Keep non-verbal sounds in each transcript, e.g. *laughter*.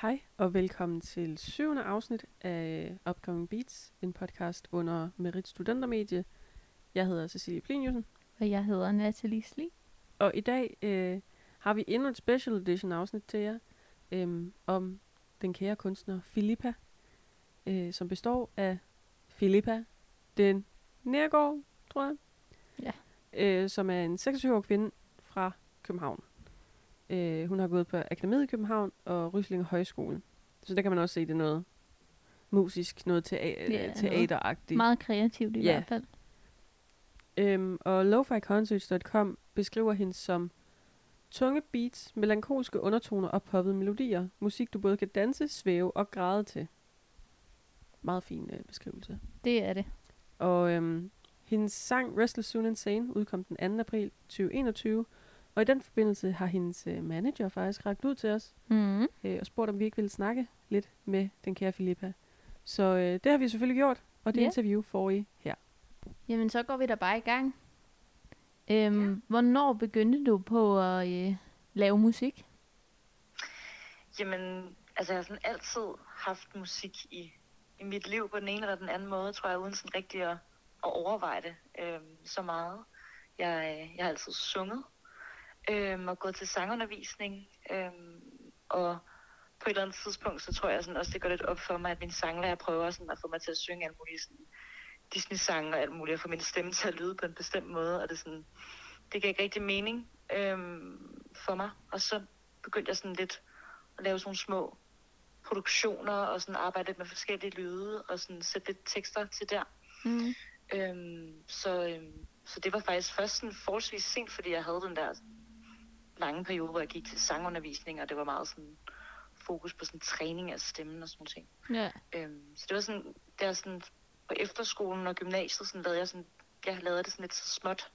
Hej og velkommen til syvende afsnit af Upcoming Beats, en podcast under Merit Studentermedie. Jeg hedder Cecilie Pliniusen, Og jeg hedder Natalie Sli. og i dag øh, har vi endnu et special edition afsnit til jer øh, om den kære kunstner Filippa, øh, som består af Filippa den Nærgaard, tror jeg. Ja. Øh, som er en 26-årig kvinde fra København. Øh, hun har gået på Akademiet i København og Ryslinge Højskole. Så der kan man også se, det er noget musisk, noget tea- Ja, teateragtigt. Meget kreativt i Ja. hvert fald. Øhm, og loficoncerts.com beskriver hende som tunge beats, melankolske undertoner og poppede melodier. Musik, du både kan danse, svæve og græde til. Meget fin øh, beskrivelse. Det er det. Og øhm, hendes sang Restless Soon Insane udkom den 2. april 2021. Og i den forbindelse har hendes øh, manager faktisk rakt ud til os Mm. øh, og spurgt, om vi ikke ville snakke lidt med den kære Filippa. Så øh, det har vi selvfølgelig gjort, og det Ja. interview får I her. Jamen, så går vi da bare i gang. Øhm, ja. Hvornår begyndte du på at øh, lave musik? Jamen, altså jeg har sådan altid haft musik i, i mit liv på den ene eller den anden måde, tror jeg, uden sådan rigtig at, at overveje det øhm, så meget. Jeg, øh, jeg har altid sunget øhm, og gået til sangundervisning, øhm, og på et eller andet tidspunkt, så tror jeg sådan også, det går lidt op for mig, at min sanglærer prøver sådan at få mig til at synge alle mulige sådan Disney-sange og alt muligt, og få min stemme til at lyde på en bestemt måde, og det, sådan, det gav ikke rigtig mening øhm, for mig. Og så begyndte jeg sådan lidt at lave sådan nogle små produktioner og sådan arbejde lidt med forskellige lyde og sådan sætte lidt tekster til der. Mm. Øhm, så, øhm, så det var faktisk først sådan forholdsvis sent, fordi jeg havde den der lange periode, hvor jeg gik til sangundervisning, og det var meget sådan fokus på sådan træning af stemmen og sådan ting. Ja. Øhm, så det var sådan, der sådan på efterskolen og gymnasiet, sådan lavede jeg sådan, jeg lavede det sådan lidt så småt,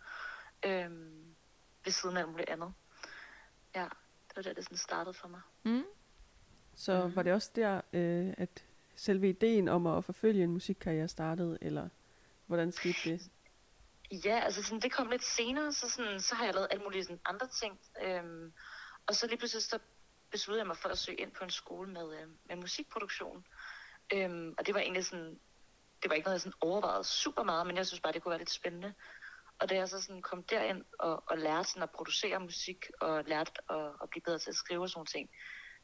øhm, ved siden af alt muligt andet. Ja, det var der, det sådan startede for mig. Mm. Så Mhm. var det også der, øh, at selve ideen om at forfølge en musikkarriere startede, eller hvordan skete det? Ja, altså sådan, det kom lidt senere, så, sådan, så har jeg lavet alle mulige sådan, andre ting. Øhm, og så lige pludselig så besluttede jeg mig for at søge ind på en skole med, øh, med musikproduktion. Øhm, og det var egentlig sådan, det var ikke noget, jeg sådan overvejede super meget, men jeg synes bare, det kunne være lidt spændende. Og da jeg så sådan kom derind og, og lærte sådan at producere musik, og lærte at, at blive bedre til at skrive og sådan ting,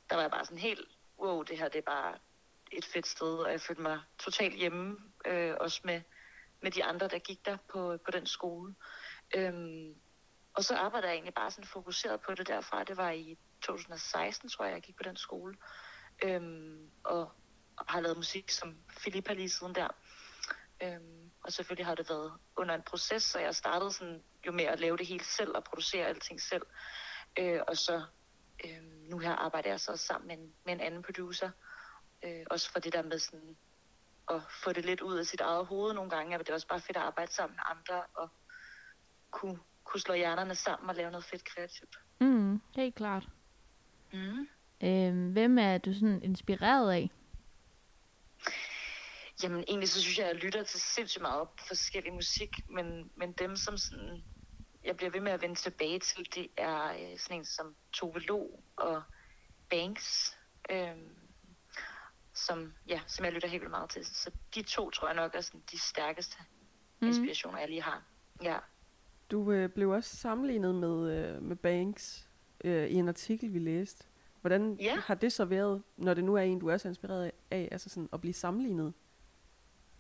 der var jeg bare sådan helt, wow, det her det er bare et fedt sted, og jeg følte mig totalt hjemme, øh, også med, med de andre, der gik der på, på den skole. Øhm, og så arbejdede jeg egentlig bare sådan fokuseret på det derfra. Det var i 2016, tror jeg, jeg gik på den skole. Øhm, og har lavet musik som Filippa lige siden der. Øhm, og selvfølgelig har det været under en proces, så jeg startede sådan jo med at lave det hele selv og producere alting selv. Øh, og så øh, nu her arbejder jeg så sammen med en, med en anden producer. Øh, også for det der med sådan at få det lidt ud af sit eget hoved nogle gange. Men det er også bare fedt at arbejde sammen med andre og kunne, kunne slå hjernerne sammen og lave noget fedt kreativt. Mm. Helt klart. Mm. Øhm, hvem er du sådan inspireret af? Jamen egentlig så synes jeg, at jeg lytter til sindssygt meget forskellig musik, men, men dem som sådan, jeg bliver ved med at vende tilbage til, det er øh, sådan en som Tove Lo og Banks, øh, som, ja, som jeg lytter helt vildt meget til. Så de to tror jeg nok er sådan de stærkeste Mm. inspirationer, jeg lige har. Ja. Du øh, blev også sammenlignet med, øh, med Banks øh, i en artikel, vi læste. Hvordan Ja. har det så været, når det nu er en, du er så inspireret af, altså sådan at blive sammenlignet?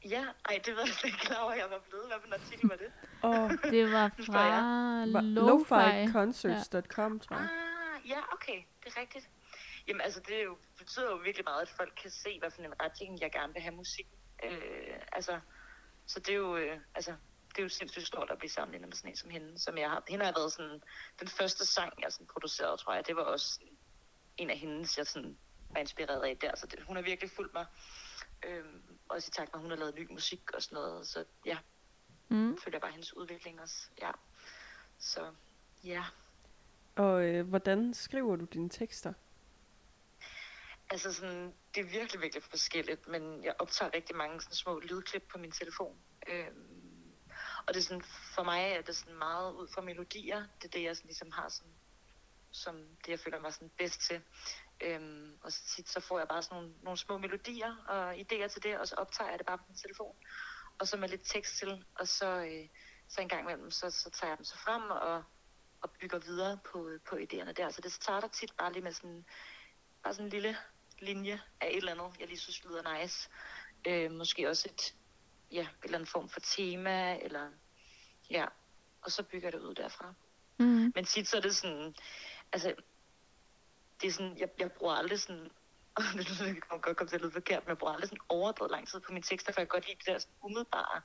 Ja, ej, det var jeg slet ikke klar over, jeg var blevet. Hvad for en artikel var det? Og *laughs* Det var fra Lo-Fi. loficoncerts.com, tror jeg. Ah, ja, okay, det er rigtigt. Jamen altså, det er jo, betyder jo virkelig meget, at folk kan se, hvad for en retning jeg gerne vil have musik. Øh, altså, så det er jo, øh, altså, det er jo sindssygt stort at blive sammenlignet med sådan en som hende, som jeg har. Hende har været sådan, den første sang, jeg sådan producerede, tror jeg, det var også en af hendes, jeg sådan var inspireret af der. Så det, hun har virkelig fulgt mig. Øh, også i takt med, at hun har lavet ny musik og sådan noget. Så ja, Mm. følger bare hendes udvikling også. Ja. Så ja. Og øh, hvordan skriver du dine tekster? Altså sådan, det er virkelig, virkelig forskelligt, men jeg optager rigtig mange sådan små lydklip på min telefon. Øhm, og det er sådan, for mig er det sådan meget ud fra melodier. Det er det, jeg sådan ligesom har sådan som det, jeg føler mig sådan bedst til. Øhm, og så tit så får jeg bare sådan nogle, nogle små melodier og idéer til det, og så optager jeg det bare på min telefon. Og så med lidt tekst til, og så, øh, så en gang imellem, så, så tager jeg dem så frem og, og bygger videre på, på idéerne der. Så det starter tit bare lige med sådan, bare sådan en lille linje af et eller andet, jeg lige synes lyder nice. Øh, måske også et, ja, en eller anden form for tema, eller ja, og så bygger jeg det ud derfra. Mm. Men tit så er det sådan, altså, det er sådan, jeg, jeg bruger aldrig sådan, og *laughs* det kan godt komme til at lyde forkert, men jeg bruger aldrig sådan overdrevet lang tid på mine tekster, for jeg kan godt lide det der sådan umiddelbare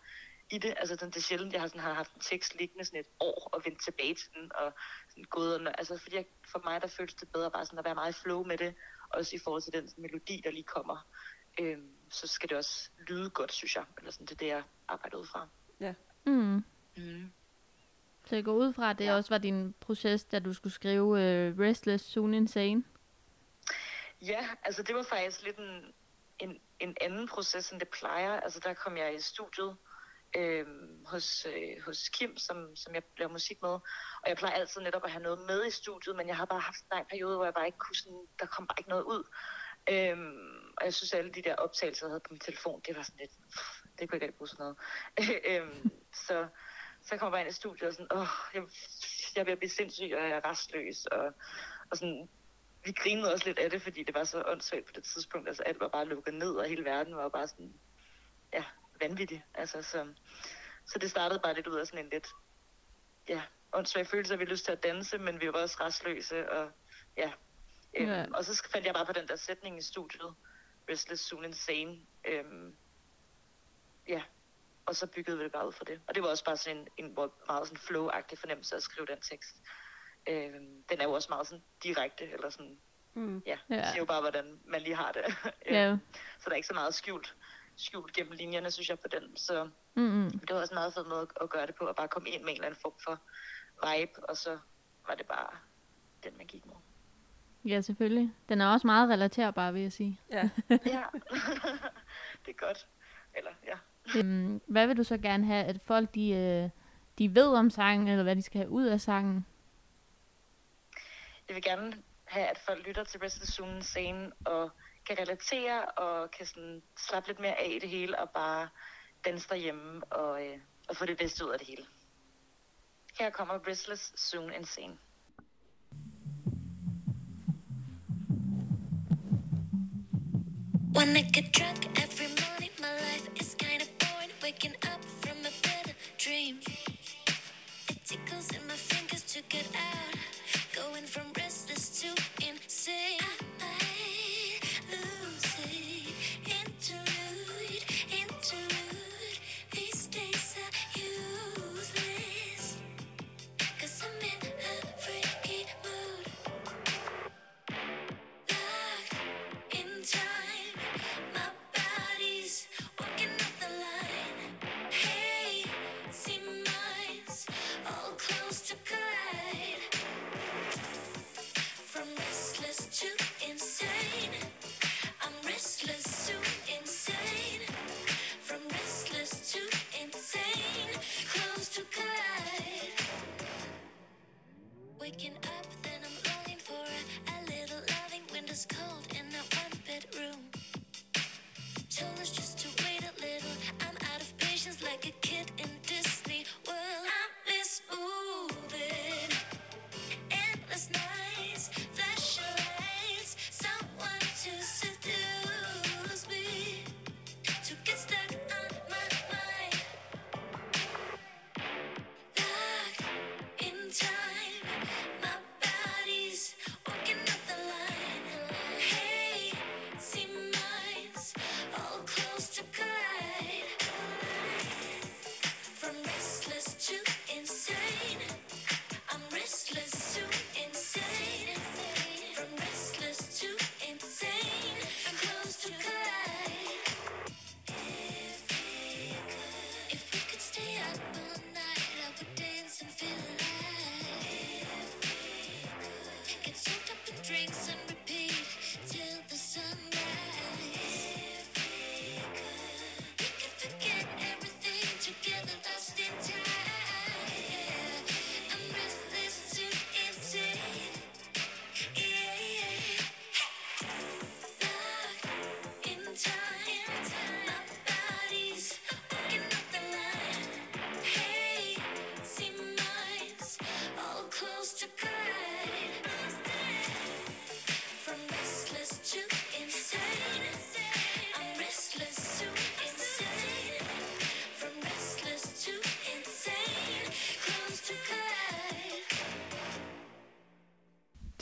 i det. Altså, den, det er sjældent, jeg har, sådan, har haft en tekst liggende sådan et år og vendt tilbage til den, og sådan gået, og, altså, fordi jeg, for mig, der føles det bedre bare sådan at være meget i flow med det, også i forhold til den melodi, der lige kommer. Øhm, så skal det også lyde godt, synes jeg. Eller sådan, det er det, jeg arbejder ud fra. Mm. Mm. Så jeg går ud fra, at det Ja. også var din proces, da du skulle skrive uh, Restless Soon Insane. Ja, altså det var faktisk lidt en, en, en anden proces, end det plejer. Altså der kom jeg i studiet øh, hos, øh, hos Kim, som, som jeg laver musik med. Og jeg plejer altid netop at have noget med i studiet, men jeg har bare haft en lang periode, hvor jeg bare ikke kunne sådan, der kom bare ikke noget ud. Øhm, og jeg synes, at alle de der optagelser, jeg havde på min telefon, det var sådan lidt, pff, det kunne jeg ikke bruge sådan noget. *laughs* øhm, så, så kom jeg bare ind i studiet og sådan, åh, jeg, jeg er blive sindssyg, og jeg er restløs, og, og sådan, vi grinede også lidt af det, fordi det var så åndssvagt på det tidspunkt. Altså alt var bare lukket ned, og hele verden var bare sådan, ja, vanvittig. Altså, så, så det startede bare lidt ud af sådan en lidt, ja, åndssvag følelse, at vi lyst til at danse, men vi var også restløse, og ja. Øhm, Ja. Og så fandt jeg bare på den der sætning i studiet, Restless Soon Insane. Øhm, ja, og så byggede vi det bare ud fra det. Og det var også bare sådan en, en meget sådan flow-agtig fornemmelse at skrive den tekst. Øhm, den er jo også meget sådan direkte, eller sådan, Mm. ja, Ja. ja. siger jo bare, hvordan man lige har det. *laughs* Ja. Øhm, så der er ikke så meget skjult, skjult gennem linjerne, synes jeg, på den. Så Mm-mm. det var også en meget fed måde at gøre det på, at bare komme ind med en eller anden form for vibe, og så var det bare den, man gik med. Ja, selvfølgelig. Den er også meget relaterbar, vil jeg sige. Ja. *laughs* Ja, *laughs* det er godt. Eller, ja. Øhm, hvad vil du så gerne have, at folk de, øh, de ved om sangen, eller hvad de skal have ud af sangen? Jeg vil gerne have, at folk lytter til Rest of the Soon scene og kan relatere og kan sådan slappe lidt mere af i det hele og bare danse derhjemme og, øh, og få det bedste ud af det hele. Her kommer Bristless Soon Insane. When I get drunk every morning, my life is kind of boring. Waking up from a better dream. It tickles in my fingers to get out. Going from restless to insane. I I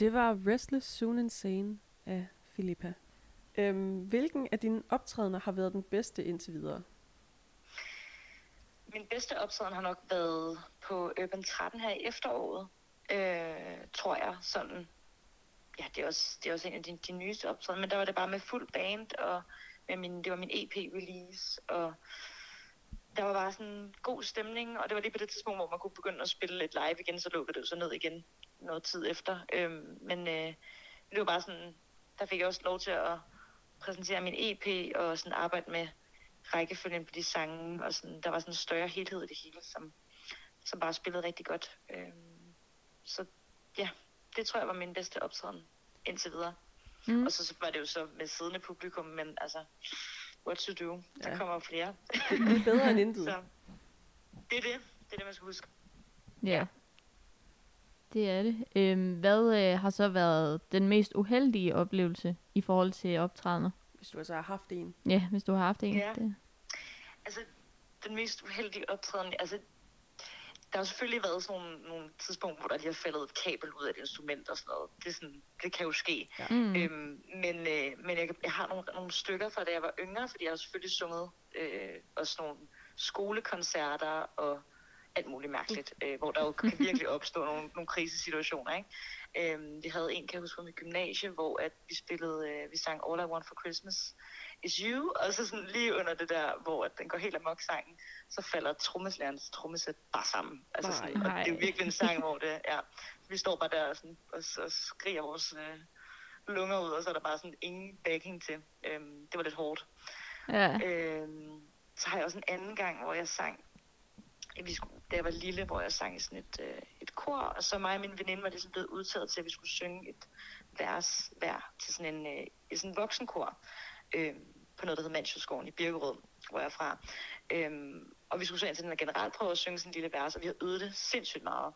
Det var Restless Soon Insane af Filippa. Øhm, hvilken af dine optrædener har været den bedste indtil videre? Min bedste optræden har nok været på Urban 13 her i efteråret, øh, tror jeg. Sådan, ja, det er også, det er også en af de, de nyeste optræden, men der var det bare med fuld band, og med min, det var min EP-release, og der var bare sådan en god stemning, og det var lige på det tidspunkt, hvor man kunne begynde at spille lidt live igen, så lukkede det jo så ned igen noget tid efter. Øhm, men øh, det var bare sådan, der fik jeg også lov til at præsentere min EP og sådan arbejde med rækkefølgen på de sange, og sådan, der var sådan en større helhed i det hele, som, som bare spillede rigtig godt. Øhm, så ja, det tror jeg var min bedste optræden indtil videre. Mm. Og så, så var det jo så med siddende publikum, men altså, what to do? Der Ja. kommer flere. Det, det er bedre end intet. *laughs* Så det er det. Det er det, man skal huske. Ja. Det er det. Øhm, hvad øh, har så været den mest uheldige oplevelse i forhold til optrædener? Hvis du altså har haft en. Ja, hvis du har haft en. Ja. Det. Altså, den mest uheldige optræden, altså, der har selvfølgelig været sådan nogle, nogle tidspunkter, hvor der lige har faldet et kabel ud af et instrument og sådan noget. Det, er sådan, det kan jo ske. Mm. Mm. Øhm, men øh, men jeg, jeg har nogle, nogle stykker fra da jeg var yngre, fordi jeg har selvfølgelig sunget øh, også nogle skolekoncerter og alt muligt mærkeligt, øh, hvor der jo kan *laughs* virkelig opstå nogle, nogle krisesituationer. Ikke? Øhm, vi havde en, kan jeg huske, fra mit gymnasie, hvor at vi spillede, øh, vi sang All I Want for Christmas is You, og så sådan lige under det der, hvor at den går helt amok sangen, så falder trommeslærens trommesæt bare sammen. Altså Nej. sådan, og det er jo Nej. virkelig en sang, hvor det, ja, vi står bare der og, sådan, og, og skriger vores øh, lunger ud, og så er der bare sådan ingen backing til. Øhm, det var lidt hårdt. Ja. Øhm, så har jeg også en anden gang, hvor jeg sang, da jeg var lille, hvor jeg sang i sådan et, øh, et kor, og så mig og min veninde var ligesom blevet udtaget til, at vi skulle synge et vers hver til sådan en, øh, i sådan en voksenkor, øh, på noget, der hedder Mandsjøskoven i Birkerød, hvor jeg er fra. Øhm, og vi skulle så ind til den her generalprøve og synge sådan en lille vers, og vi har øvet det sindssygt meget.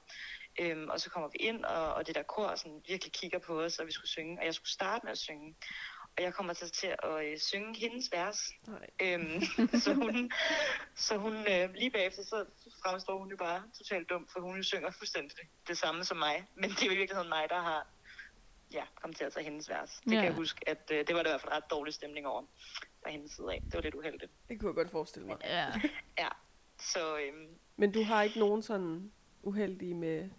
Øhm, og så kommer vi ind, og, og det der kor sådan virkelig kigger på os, og vi skulle synge, og jeg skulle starte med at synge. Og jeg kommer til, til at øh, synge hendes vers. Øhm, *laughs* så hun, så hun øh, lige bagefter, så fremstår hun jo bare totalt dum, for hun jo synger fuldstændig det samme som mig. Men det er jo i virkeligheden mig, der har ja, kommet til at tage hendes vers. Det Ja. kan jeg huske, at øh, det var der i hvert fald ret dårlig stemning over fra hendes side af. Det var lidt uheldigt. Det kunne jeg godt forestille mig. ja. *laughs* Ja, så øhm, Men du har ikke nogen sådan uheldige med,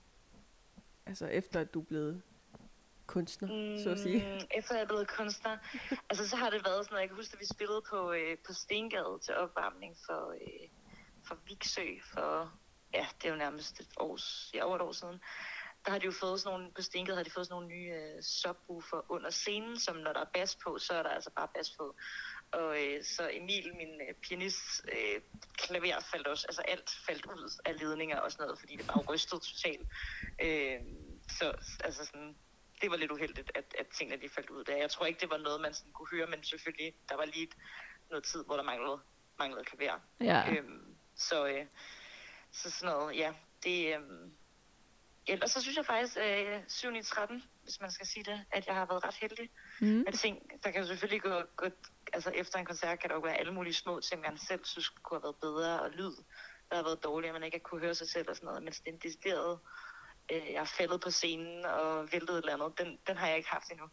altså efter at du er blevet kunstner, så at sige. Mm, efter jeg er blevet kunstner, altså så har det været sådan, at jeg kan huske, at vi spillede på, øh, på Stengade til opvarmning for, øh, for Viksø for, ja, det er jo nærmest et års, ja, over et år siden. Der har de jo fået sådan nogle, på Stengade har de fået sådan nogle nye øh, subwoofer under scenen, som når der er bas på, så er der altså bare bas på. Og øh, så Emil, min øh, pianist, øh, klaver faldt også, altså alt faldt ud af ledninger og sådan noget, fordi det bare rystede totalt. Øh, så altså sådan, det var lidt uheldigt, at, at tingene de faldt ud der. Jeg tror ikke, det var noget, man sådan kunne høre, men selvfølgelig, der var lige et, noget tid, hvor der manglede, manglede klaver. ja. Øhm, så, øh, så sådan noget, ja, det... Øhm, ellers så synes jeg faktisk, øh, 7 i 13, hvis man skal sige det, at jeg har været ret heldig Mm. med ting. Der kan selvfølgelig gå, gå altså efter en koncert kan der jo være alle mulige små ting, man selv synes kunne have været bedre, og lyd, der har været dårligere, man ikke har kunne høre sig selv og sådan noget, mens den deciderede, øh, jeg er faldet på scenen og væltet et eller andet, den, den har jeg ikke haft endnu.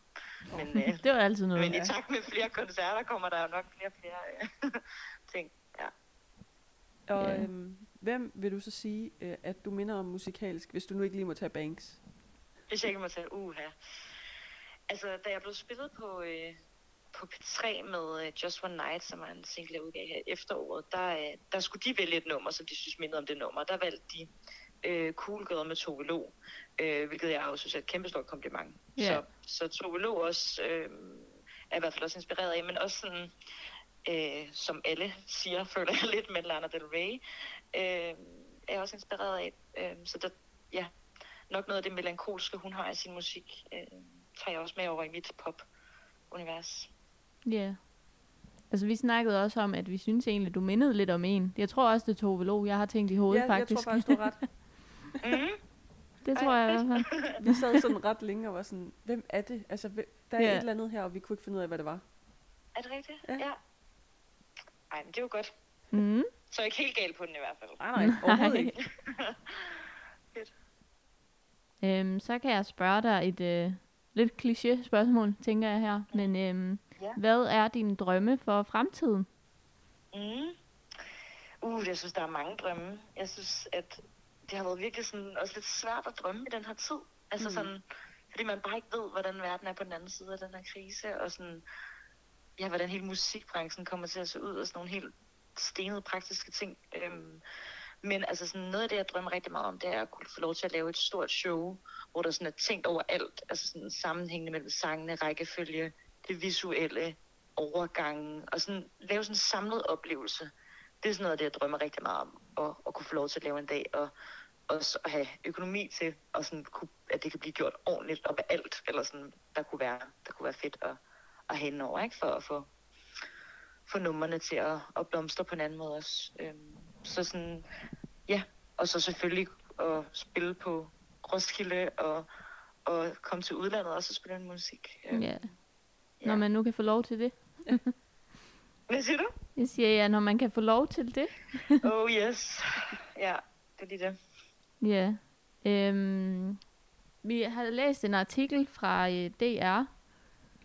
Men, øh, *laughs* Det var altid noget. men i takt med flere koncerter kommer der jo nok flere og flere øh, *laughs* ting. Ja. Og Ja. øhm, hvem vil du så sige, øh, at du minder om musikalsk, hvis du nu ikke lige må tage Banks? Hvis jeg ikke må tage uha. Altså, da jeg blev spillet på, øh, på P3 med øh, Just One Night, som er en single, jeg udgav her efteråret, der, øh, der skulle de vælge et nummer, som de synes mindede om det nummer. Der valgte de øh, Cool Girl med Tove Lo, øh, hvilket jeg jo synes er et kæmpe stort kompliment. Ja. Så, så Tove Lo også øh, er i hvert fald også inspireret af, men også sådan, øh, som alle siger, *laughs* føler jeg lidt med Lana Del Rey, øh, er jeg også inspireret af. Øh, så der, ja, nok noget af det melankolske, hun har i sin musik, øh, tager jeg også med over i mit pop-univers. Ja. Altså, vi snakkede også om, at vi synes egentlig, du mindede lidt om en. Jeg tror også, det er Tove Lo, jeg har tænkt i hovedet, ja, faktisk. jeg tror faktisk, du har ret. *laughs* Mm. det tror jeg i hvert fald. *laughs* Vi sad sådan ret længe og var sådan, hvem er det? Altså, der er Ja. et eller andet her, og vi kunne ikke finde ud af, hvad det var. Er det rigtigt? Ja. ja. Ej, men det er jo godt. Mm. Så er jeg ikke helt galt på den i hvert fald. Nej, nej, overhovedet ikke. *laughs* *laughs* Øhm, så kan jeg spørge dig et, øh, lidt kliché spørgsmål, tænker jeg her. Men øhm, Ja. hvad er dine drømme for fremtiden? Mm. Uh, jeg synes, der er mange drømme. Jeg synes, at det har været virkelig sådan, også lidt svært at drømme i den her tid. Altså Mm. sådan, fordi man bare ikke ved, hvordan verden er på den anden side af den her krise, og sådan, ja, hvordan hele musikbranchen kommer til at se ud, og sådan nogle helt stenede praktiske ting. Øhm, men altså sådan, noget af det, jeg drømmer rigtig meget om, det er at kunne få lov til at lave et stort show, hvor der sådan er tænkt over alt, altså sådan sammenhængende mellem sangene, rækkefølge, det visuelle, overgangen, og sådan lave sådan en samlet oplevelse. Det er sådan noget det, jeg drømmer rigtig meget om, at, at kunne få lov til at lave en dag, og også at have økonomi til, og sådan kunne, at det kan blive gjort ordentligt og med alt, eller sådan, der kunne være, der kunne være fedt at, at hænde over, ikke? For at få, få numrene til at, at blomstre på en anden måde også. Øhm, så sådan, ja, og så selvfølgelig at spille på Roskilde og, og komme til udlandet og så spille en musik. Øhm, Ja. Når man nu kan få lov til det. Hvad siger du? Jeg siger ja, når man kan få lov til det. *laughs* Oh yes. Ja, det er lige det. Ja. Øhm, vi har læst en artikel fra øh, DR,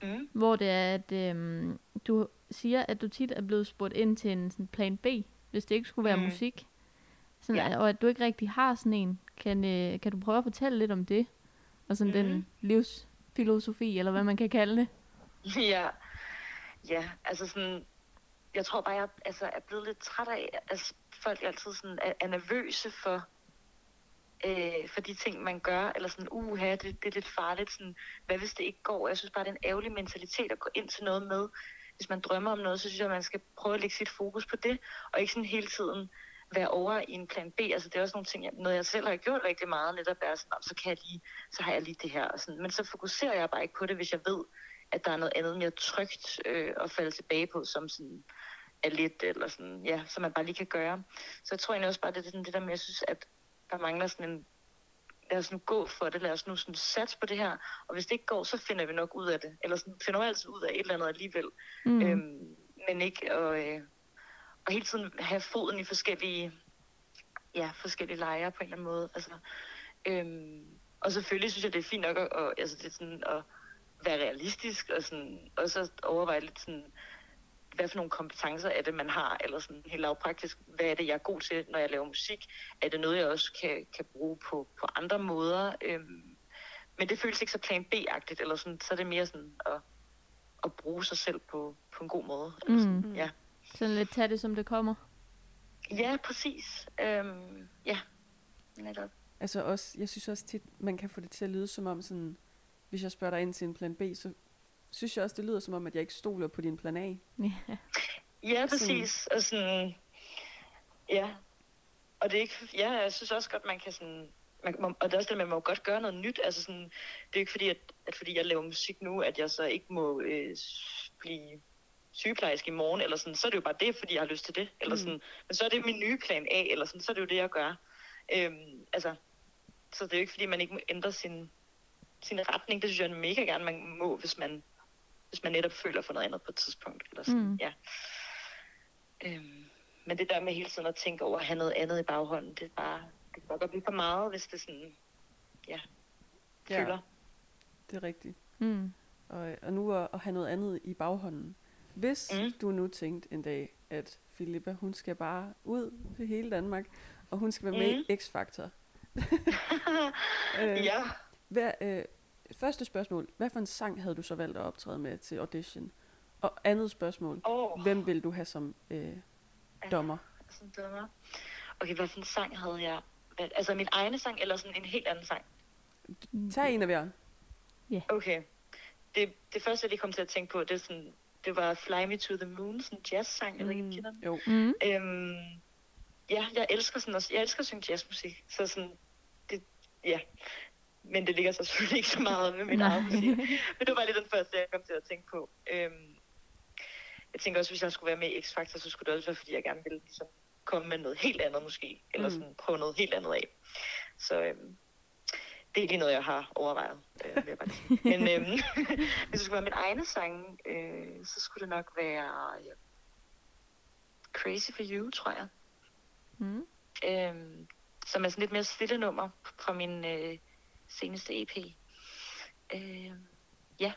Mm. hvor det er, at øhm, du siger, at du tit er blevet spurgt ind til en sådan plan B, hvis det ikke skulle være Mm. musik. Sådan, Ja. Og at du ikke rigtig har sådan en. Kan, øh, kan du prøve at fortælle lidt om det? Og sådan den Mhm. livsfilosofi, eller hvad man kan kalde det. *laughs* Ja, ja, altså sådan, jeg tror bare, jeg altså, er blevet lidt træt af, at altså, folk altid sådan er, er nervøse for, øh, for de ting, man gør, eller sådan, uha, det, det er lidt farligt, sådan, hvad hvis det ikke går? Jeg synes bare, det er en ærgerlig mentalitet at gå ind til noget med. Hvis man drømmer om noget, så synes jeg, at man skal prøve at lægge sit fokus på det, og ikke sådan hele tiden være over i en plan B. Altså det er også nogle ting, jeg, noget jeg selv har gjort rigtig meget, netop er sådan, så, kan jeg lige, så har jeg lige det her. Og sådan. Men så fokuserer jeg bare ikke på det, hvis jeg ved, at der er noget andet mere trygt øh, at falde tilbage på, som sådan er lidt, eller sådan, ja, som man bare lige kan gøre. Så jeg tror egentlig også bare, det er sådan det der med, jeg synes, at der mangler sådan en, lad os nu gå for det, lad os nu sådan satse på det her, og hvis det ikke går, så finder vi nok ud af det, eller sådan, finder vi altid ud af et eller andet alligevel, Mm. øhm, men ikke at, øh, at hele tiden have foden i forskellige, ja, forskellige lejre på en eller anden måde, altså, øhm, og selvfølgelig synes jeg, det er fint nok at, at, altså, det er sådan at være realistisk, og sådan, også at overveje lidt sådan, hvad for nogle kompetencer er det, man har, eller sådan helt lavpraktisk, hvad er det, jeg er god til, når jeg laver musik? Er det noget, jeg også kan, kan bruge på, på andre måder? Øhm, men det føles ikke så plan B-agtigt, eller sådan, så er det mere sådan at, at bruge sig selv på, på en god måde. Eller sådan. Mm. Ja. Sådan lidt tage det, som det kommer. ja, præcis. Øhm, ja, netop. Altså også, jeg synes også tit, man kan få det til at lyde som om sådan, hvis jeg spørger dig ind til en plan B, så synes jeg også, det lyder som om, at jeg ikke stoler på din plan A. Ja. Ja, præcis. Og sådan, ja. Og det er ikke, ja, jeg synes også godt, man kan sådan, man, og det er også det, man må godt gøre noget nyt. Altså sådan, det er jo ikke fordi, at, at fordi jeg laver musik nu, at jeg så ikke må øh, blive sygeplejerske i morgen, eller sådan, så er det jo bare det, fordi jeg har lyst til det. Eller Mm. sådan, men så er det min nye plan A, eller sådan, så er det jo det, jeg gør. Øhm, altså, så det er jo ikke fordi, man ikke må ændre sin, sin retning. Det synes jeg mega gerne, man må, hvis man, hvis man netop føler for noget andet på et tidspunkt. Eller sådan, Mm. ja. Øhm, men det der med hele tiden at tænke over at have noget andet i baghånden, det er bare, det kan godt blive for meget, hvis det sådan, ja, Ja. fylder. Det er rigtigt. Mm. Og, og nu at, at have noget andet i baghånden. Hvis mm. Mm. du nu tænkte en dag, at Filippa, hun skal bare ud til hele Danmark, og hun skal være med Mm. i X-Factor. *laughs* øh, ja, hvad, øh, første spørgsmål. Hvad for en sang havde du så valgt at optræde med til audition? Og andet spørgsmål. oh, Hvem vil du have som øh, dommer? sådan dummer. Okay, hvad for en sang havde jeg valgt? Altså min egen sang, eller sådan en helt anden sang? Tag en af hver. Okay. Det, det første, jeg lige kom til at tænke på, det, er sådan, det var Fly Me to the Moon, sådan en jazz-sang, jeg ved ikke, om kender den. Jo. Mm. Øhm, ja, jeg elsker sådan også, jeg elsker at synge jazzmusik, så sådan, det, ja. Men det ligger så selvfølgelig ikke så meget med min eget musik. Men det var lige den første, jeg kom til at tænke på. Øhm, jeg tænker også, hvis jeg skulle være med i X-Factor, så skulle det også være, fordi jeg gerne ville ligesom, komme med noget helt andet måske. Eller Mm. sådan, prøve noget helt andet af. Så øhm, det er lige noget, jeg har overvejet. Øh, vil jeg bare sige. Men øhm, *laughs* hvis det skulle være min egne sang, øh, så skulle det nok være ja, Crazy for You, tror jeg. Mm. Øhm, som er sådan lidt mere stille nummer fra min øh, seneste EP. Øhm, ja,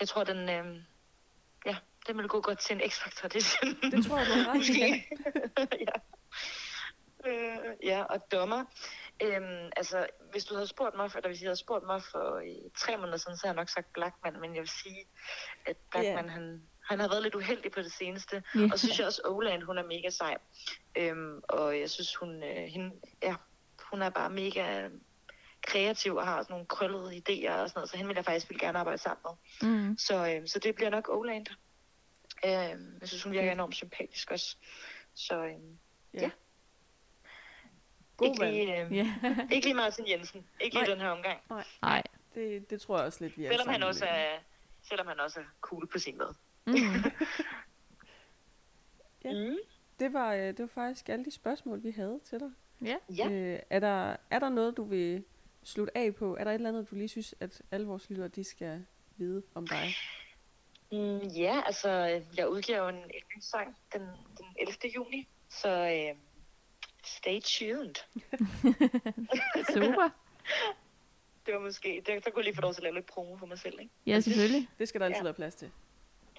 jeg tror, den, øh, ja, den vil gå godt til en X-Factor. Det tror jeg, du har ret i. Måske. *laughs* ja. Øh, ja, og dommer. Øhm, altså, hvis du havde spurgt mig, for, eller hvis jeg havde spurgt mig for øh, tre måneder siden, så havde jeg nok sagt Blackman, men jeg vil sige, at Blackman, Ja. han, han har været lidt uheldig på det seneste. Ja. Og så synes jeg også, Oland, hun er mega sej. Øhm, og jeg synes, hun, øh, hende, ja, hun er bare mega kreativ og har sådan nogle krøllede idéer og sådan noget, så hende vil jeg faktisk vil gerne arbejde sammen med. Mm. Så, øh, så det bliver nok Oland. Øh, jeg synes, hun virker enormt sympatisk også. Så øh, God ikke, lige, øh, Ja. *laughs* ikke lige Martin Jensen. Ikke lige Nej. den her omgang. Nej. Det, det tror jeg også lidt, vi er Selvom han også er, selvom han også er cool på sin måde. Mm. *laughs* *laughs* Ja. Mm. Det var, øh, det var faktisk alle de spørgsmål, vi havde til dig. Ja. Ja. Øh, er, der, er der noget, du vil slutte af på? Er der et eller andet, du lige synes, at alle vores lyttere, de skal vide om dig? Mm, ja, altså, jeg udgiver jo en yndlingssang den, den 11. juni, så øh, stay tuned. *laughs* Super. *laughs* Det var måske, det, så kunne jeg lige få lov til at lave lidt promo for mig selv, ikke? Ja, selvfølgelig. Det skal der altid Ja. være plads til.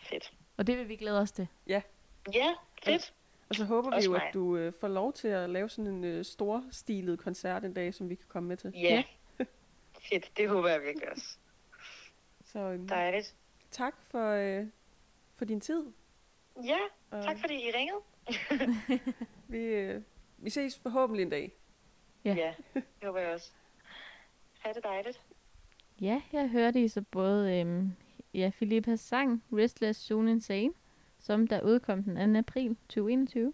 Fedt. Og det vil vi glæde os til. Ja, fedt. Og så håber vi Også jo, mig. at du øh, får lov til at lave sådan en øh, storstilet koncert en dag, som vi kan komme med til. Ja. *laughs* fedt, det håber jeg virkelig også. Så øhm, Dejligt. tak for, øh, for din tid. Ja, Og tak fordi I ringede. *laughs* vi, øh, vi ses forhåbentlig en dag. Ja. ja det håber jeg også. Ha' det dejligt. Ja, jeg hørte I så både øhm, ja, Filippas sang Restless Soon Insane, som der udkom den 2. april 2021.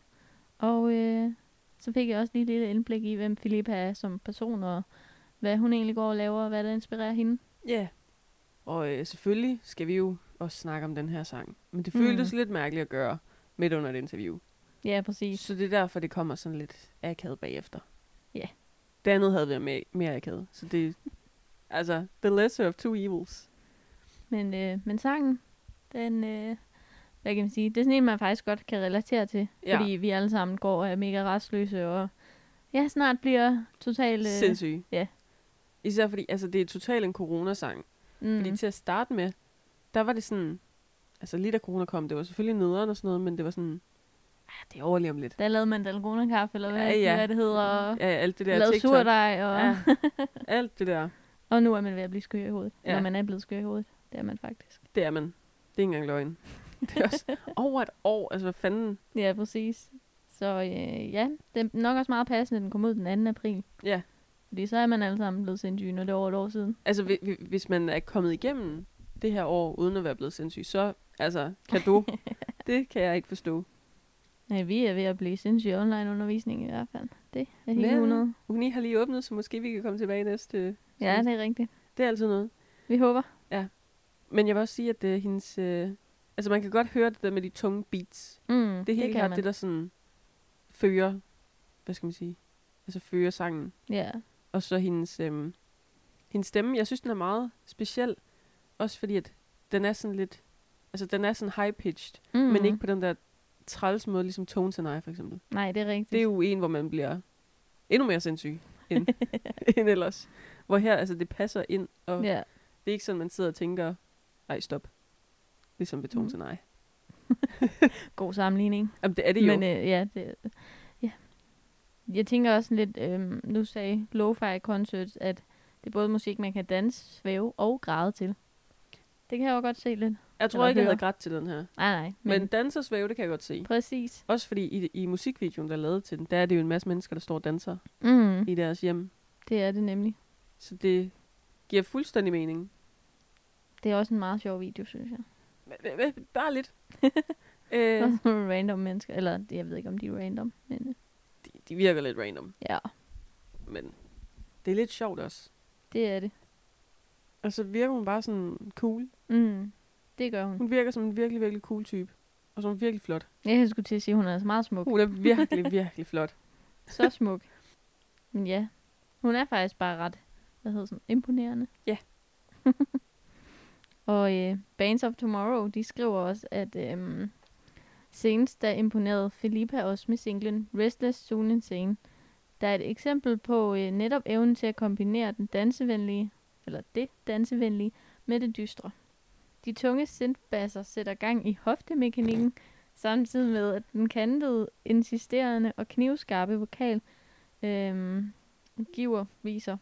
Og øh, så fik jeg også lige et lille indblik i, hvem Filippa er som person, og hvad hun egentlig går og laver, og hvad der inspirerer hende. Ja. Yeah. Og øh, selvfølgelig skal vi jo også snakke om den her sang. Men det Mm. føltes lidt mærkeligt at gøre midt under et interview. Ja, præcis. Så det er derfor, det kommer sådan lidt akavet bagefter. Ja. Det andet havde været mere, mere akavet. Så det altså, the lesser of two evils. Men, øh, men sangen, den, øh, hvad kan man sige, det er sådan en, man faktisk godt kan relatere til. Ja. Fordi vi alle sammen går og er mega restløse, og ja, snart bliver totalt... Øh, Sindssygt. ja. Især fordi, altså det er totalt en coronasang. mm, Fordi til at starte med, der var det sådan, altså lige da corona kom, det var selvfølgelig nederen og sådan noget, men det var sådan, ah, det overlever om lidt. Der lavede man dalgona-kaffe, eller hvad, Ja, ja. hvad det hedder, og Ja, alt det der lavede TikTok. surdej, og, Ja, alt det der, *laughs* og nu er man ved at blive skør i hovedet. Ja. Når man er blevet skør i hovedet. Det er man faktisk. det er man. Det er ikke engang løgn. *laughs* Det er også over et år, altså hvad fanden. Ja, præcis. Så øh, ja, det er nok også meget passende, at den kom ud den 2. april. Ja. Fordi så er man alle sammen blevet sindssyge, når det er over et år siden. Altså hvi- hvi- hvis man er kommet igennem det her år, uden at være blevet sindssyg, så altså, kado, *laughs* det kan jeg ikke forstå. Ja, vi er ved at blive sindssyge online undervisning i hvert fald. Det er helt Men- 100. Uni har lige åbnet, så måske vi kan komme tilbage næste. Ja, det er rigtigt. Det er altid noget. Vi håber. Men jeg vil også sige, at det er hendes... Øh, altså man kan godt høre det der med de tunge beats. Mm, Det er helt kan klart man. det, der sådan fører, hvad skal man sige, altså fører sangen. Ja. Og så hendes, øhm, hendes stemme, jeg synes, den er meget speciel. Også fordi, at den er sådan lidt, altså den er sådan high-pitched, Mm. men ikke på den der træls måde, ligesom Tones and I for eksempel. Nej, det er rigtigt. Det er jo en, hvor man bliver endnu mere sindssyg end, *laughs* end ellers. Hvor her, altså det passer ind, og Ja. det er ikke sådan, man sidder og tænker, ej stop. Ligesom ved Tones Mm. I. *laughs* God sammenligning. Jamen det er det jo. Men øh, ja, det, ja. Jeg tænker også lidt, øhm, nu sagde Lo-Fi Concerts, at det er både musik, man kan danse, svæve og græde til. Det kan jeg jo godt se lidt. jeg tror eller ikke, jeg havde grædt til den her. Nej, nej. Men, men danser og svæve, det kan jeg godt se. præcis. Også fordi i, i musikvideoen, der er lavet til den, der er det jo en masse mennesker, der står og danser Mm, i deres hjem. det er det nemlig. Så det giver fuldstændig mening. Det er også en meget sjov video, synes jeg. Bare lidt. *laughs* øh, *laughs* random mennesker. Eller jeg ved ikke, om de er random. Men øh, de, de virker lidt random, ja, men det er lidt sjovt også. det er det. Og så virker hun bare sådan cool. Mm, det gør hun. Hun virker som en virkelig, virkelig cool type. Og så er hun virkelig flot. Jeg skulle til at sige, at hun er altså meget smuk. Hun er virkelig, *laughs* virkelig flot. Så smuk. Men ja, hun er faktisk bare ret, hvad hedder sådan, imponerende. Ja og øh, Bands of Tomorrow, de skriver også, at øh, senest der imponerede Filippa også med singlen Restless Soon Insane. Der er et eksempel på øh, netop evnen til at kombinere den dansevenlige, eller det dansevenlige, med det dystre. De tunge synthbasser sætter gang i hoftemekanikken, samtidig med at den kantede, insisterende og knivskarpe vokal øhm, giver viser.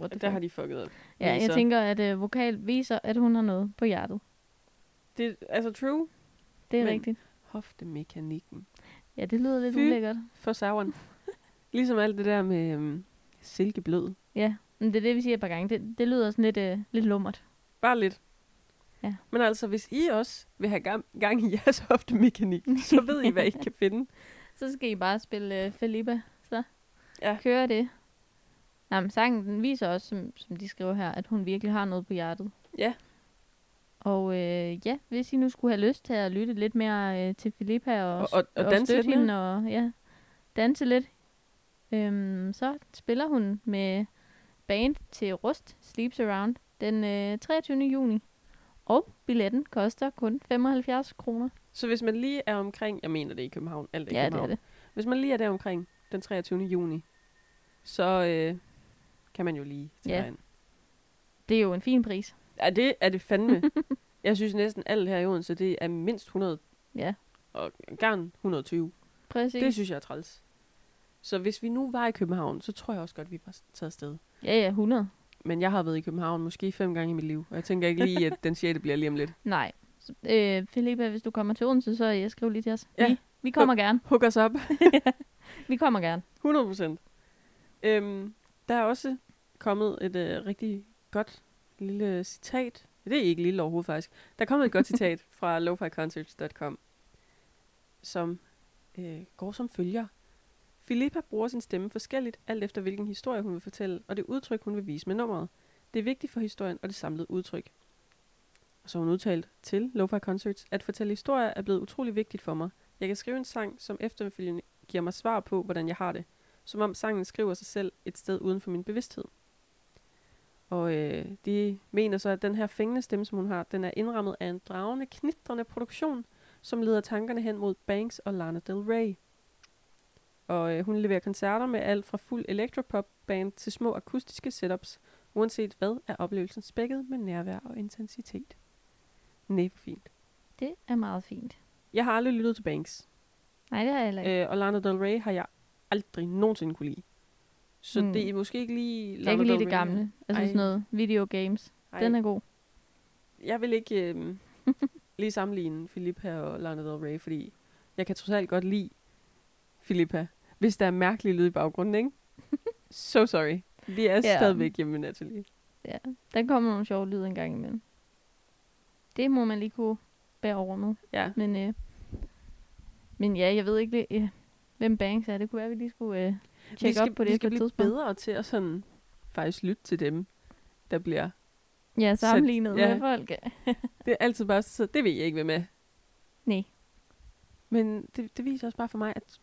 What the Der har fuck? de fucket op. Ja, jeg tænker, at øh, vokal viser, at hun har noget på hjertet. Det er altså true. Det er Men- rigtigt. Hoftemekanikken. Ja, det lyder lidt Fy. ulækkert. For savren. *laughs* ligesom alt det der med øhm, silkeblød. Ja, men det er det, vi siger et par gange. Det, det lyder sådan lidt, øh, lidt lummert. Bare lidt. Ja. Men altså, hvis I også vil have gang, gang i jeres hoftemekanik, *laughs* så ved I, hvad I kan finde. Så skal I bare spille øh, Felipa. Så Ja. kører det. Nå, men sangen den viser også, som, som de skriver her, at hun virkelig har noget på hjertet. Ja. Og øh, ja, hvis I nu skulle have lyst til at lytte lidt mere øh, til Filippa og, Og- og- og danse støtte lidt hende og ja, danse lidt, øhm, så spiller hun med band til Rust Sleeps Around den øh, 23. juni. Og billetten koster kun 75 kroner. Så hvis man lige er omkring, jeg mener det i København, alt er i Ja, det er København. det. Hvis man lige er der omkring den 23. juni, så øh, kan man jo lige tage Ja. ind. Det er jo en fin pris. Ja, det er det fandme. *laughs* jeg synes næsten alt her i Odense, det er mindst 100, Ja, og gerne 120. præcis. Det synes jeg er træls. Så hvis vi nu var i København, så tror jeg også godt, vi var taget afsted. Ja, ja, 100. Men jeg har været i København måske fem gange i mit liv, og jeg tænker ikke lige, at den 6. bliver lige om lidt. *laughs* Nej. Så, øh, Filippa, hvis du kommer til Odense, så øh, skriv lige til os. Ja. Vi, vi kommer gerne. Hook os op. *laughs* Vi kommer gerne. 100 procent. Øhm, der er også kommet et øh, rigtig godt lille citat. Det er ikke lille overhovedet faktisk. Der er kommet et godt citat *laughs* fra loficoncerts.com, som øh, går som følger. Filippa bruger sin stemme forskelligt, alt efter hvilken historie hun vil fortælle, og det udtryk, hun vil vise med nummeret. Det er vigtigt for historien og det samlede udtryk. Og så har hun udtalt til Lo-Fi Concerts, at fortælle historier er blevet utrolig vigtigt for mig. Jeg kan skrive en sang, som efterfølgende giver mig svar på, hvordan jeg har det. Som om sangen skriver sig selv et sted uden for min bevidsthed. Og øh, de mener så, at den her fængende stemme, som hun har, den er indrammet af en dragende, knitrende produktion, som leder tankerne hen mod Banks og Lana Del Rey. Og øh, hun leverer koncerter med alt fra fuld electropop-band til små akustiske setups. Uanset hvad, er oplevelsen spækket med nærvær og intensitet. Hvor fint. Det er meget fint. Jeg har aldrig lyttet til Banks. Nej, det har jeg heller ikke. Øh, og Lana Del Rey har jeg aldrig nogensinde kunne lide. Så Mm. det er måske ikke lige... jeg kan lide det gamle. Altså Ej. sådan noget video games. Ej, Den er god. Jeg vil ikke øh, *laughs* lige sammenligne Filippa og Lana Del Rey, fordi jeg kan trods alt godt lide Filippa, hvis der er mærkelig lyd i baggrunden, ikke? *laughs* so sorry. Vi er Ja. stadigvæk hjemme med Natalie. Ja, der kommer nogle sjove lyde en gang imellem. Det må man lige kunne bære over med. Ja. Men, øh, men ja, jeg ved ikke, lige, øh, hvem Banks er. Det kunne være, at vi lige skulle øh, vi tjekke skal, op på vi det på skal blive tidspunkt. bedre til at sådan faktisk lytte til dem, der bliver... Ja, sammenlignet ja. med folk. *laughs* Det er altid bare så, det ved jeg ikke, hvem er. Nej. Men det, det viser også bare for mig, at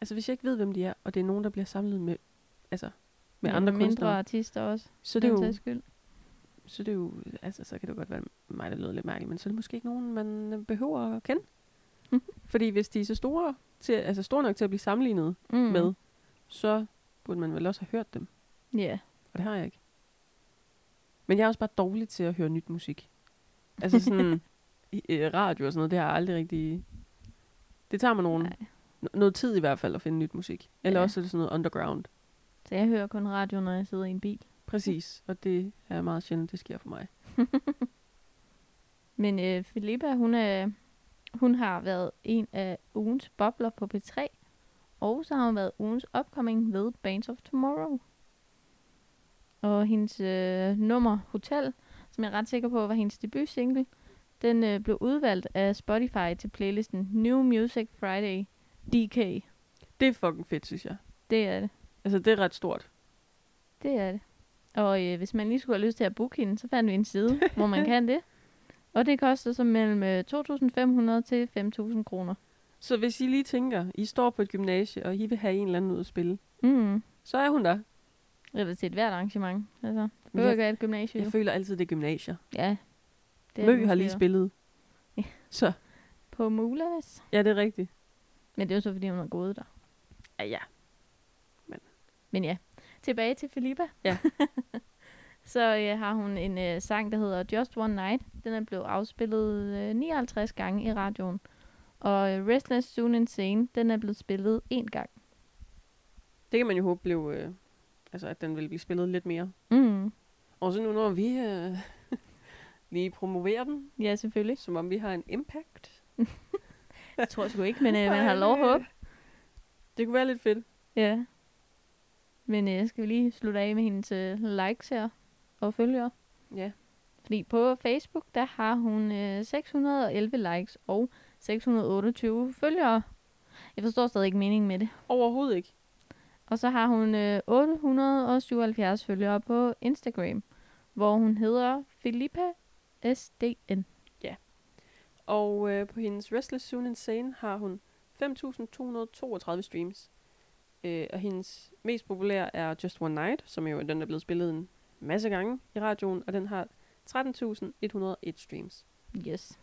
altså, hvis jeg ikke ved, hvem de er, og det er nogen, der bliver samlet med, altså, med Ja, andre mindre kunstnere, artister også. så det, er jo, skyld. så det er jo, altså, så kan det jo godt være mig, der lyder lidt mærkeligt, men så er det måske ikke nogen, man øh, behøver at kende. Fordi hvis de er så store, til, altså store nok til at blive sammenlignet Mm. mm. med, så burde man vel også have hørt dem. Ja. Og det har jeg ikke. Men jeg er også bare dårlig til at høre nyt musik. Altså sådan *laughs* radio og sådan noget, det har jeg aldrig rigtig... Det tager mig nogen, Nej. n- noget tid i hvert fald at finde nyt musik. Eller Ja. også er det sådan noget underground. Så jeg hører kun radio, når jeg sidder i en bil. Præcis, og det er meget sjældent, det sker for mig. *laughs* Men øh, Filippa, hun, er, hun har været en af ugens bobler på P3. Og så har hun været ugens upcoming ved Bands of Tomorrow. Og hendes øh, nummer Hotel, som jeg er ret sikker på var hendes debutsingle, den øh, blev udvalgt af Spotify til playlisten New Music Friday DK. Det er fucking fedt, synes jeg. Det er det. Altså, det er ret stort. Det er det. Og øh, hvis man lige skulle have lyst til at booke hende, så fandt vi en side, *laughs* hvor man kan det. Og det koster så mellem øh, 2.500 til 5.000 kroner. Så hvis I lige tænker, I står på et gymnasie, og I vil have en eller anden ud at spille, Mm. så er hun der. Eller til et hvert arrangement. Altså, det Men behøver ikke være et gymnasie. Jeg jo. føler altid, det er gymnasier. Ja. Det er Mø har lige spillet. Ja. Så, På Mulas. ja, det er rigtigt. Men det er jo så, fordi hun har gået der. Ja, ja. Men ja, tilbage til Filippa. Ja. *laughs* så øh, har hun en øh, sang, der hedder Just One Night. Den er blevet afspillet øh, 59 gange i radioen. Og øh, Restless Soon Insane, den er blevet spillet én gang. Det kan man jo håbe blev, øh, altså at den vil blive spillet lidt mere. Mm. Og så nu når vi øh, *laughs* lige promoverer den, Ja, selvfølgelig. som om vi har en impact. *laughs* Det tror jeg sgu ikke, men øh, man har lov at håbe. Det kunne være lidt fedt. Ja. Men øh, skal vi lige slutte af med hendes øh, likes her og følgere? Ja. Fordi på Facebook, der har hun øh, 611 likes og 628 følgere. Jeg forstår stadig ikke meningen med det. Overhovedet ikke. Og så har hun øh, 877 følgere på Instagram, hvor hun hedder Filippa SDN. Og øh, på hendes Restless Soon Insane har hun 5.232 streams. Øh, og hendes mest populære er Just One Night, som jo er den, der er blevet spillet en masse gange i radioen, og den har 13.101 streams. Yes.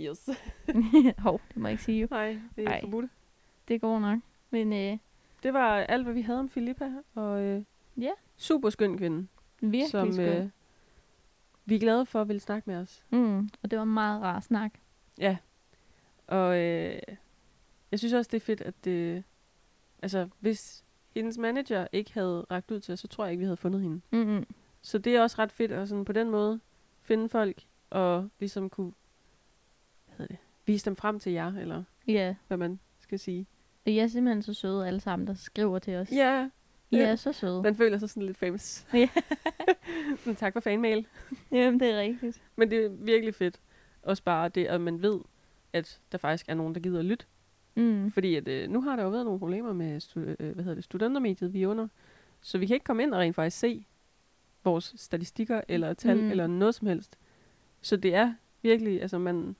Yes. *laughs* Hov, det må jeg ikke sige jo. Nej, det er Ej. forbudt. Det går nok. Men øh, Det var alt, hvad vi havde om Filippa, og øh, Ja. super skøn kvinde, virkelig som skøn. øh, vi er glade for at ville snakke med os. Mm, og det var meget rar snak. Ja. Og øh, jeg synes også, det er fedt, at det... Altså, hvis hendes manager ikke havde ragt ud til os, så tror jeg ikke, vi havde fundet hende. Mm-mm. Så det er også ret fedt at sådan på den måde finde folk og ligesom kunne hedder det, vise dem frem til jer, eller Ja, hvad man skal sige. og I er simpelthen så søde alle sammen, der skriver til os. Ja, I ja. er så søde. man føler sig sådan lidt famous. Ja. *laughs* sådan, tak for fanmail. *laughs* Jamen, det er rigtigt. Men det er virkelig fedt. Også bare det, at man ved, at der faktisk er nogen, der gider at lytte. Mm. Fordi at, øh, nu har der jo været nogle problemer med stu- øh, hvad hedder det, studentermediet, vi er under. Så vi kan ikke komme ind og rent faktisk se vores statistikker eller tal mm. eller noget som helst. Så det er virkelig, altså man...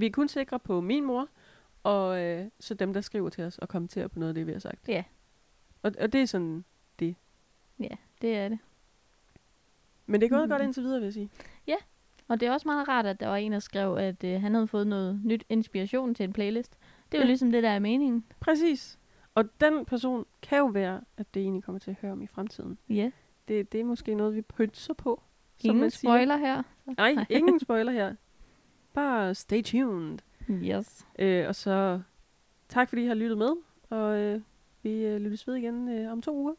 Vi er kun sikre på min mor, og øh, så dem, der skriver til os og kommenterer på noget af det, vi har sagt. Ja. Og, og det er sådan... Det er det. Men det er gået Mm. godt indtil videre, vil jeg sige. Og det er også meget rart, at der var en, der skrev, at øh, han havde fået noget nyt inspiration til en playlist. Det er jo Ja. ligesom det, der er meningen. Præcis. Og den person kan jo være, at det egentlig kommer til at høre om i fremtiden. Ja. Det, det er måske noget, vi pynser på. som Ingen man siger. spoiler her. Så. Nej, ingen spoiler her. Bare stay tuned. Yes. Øh, og så tak fordi I har lyttet med, og øh, vi øh, lyttes ved igen øh, om to uger.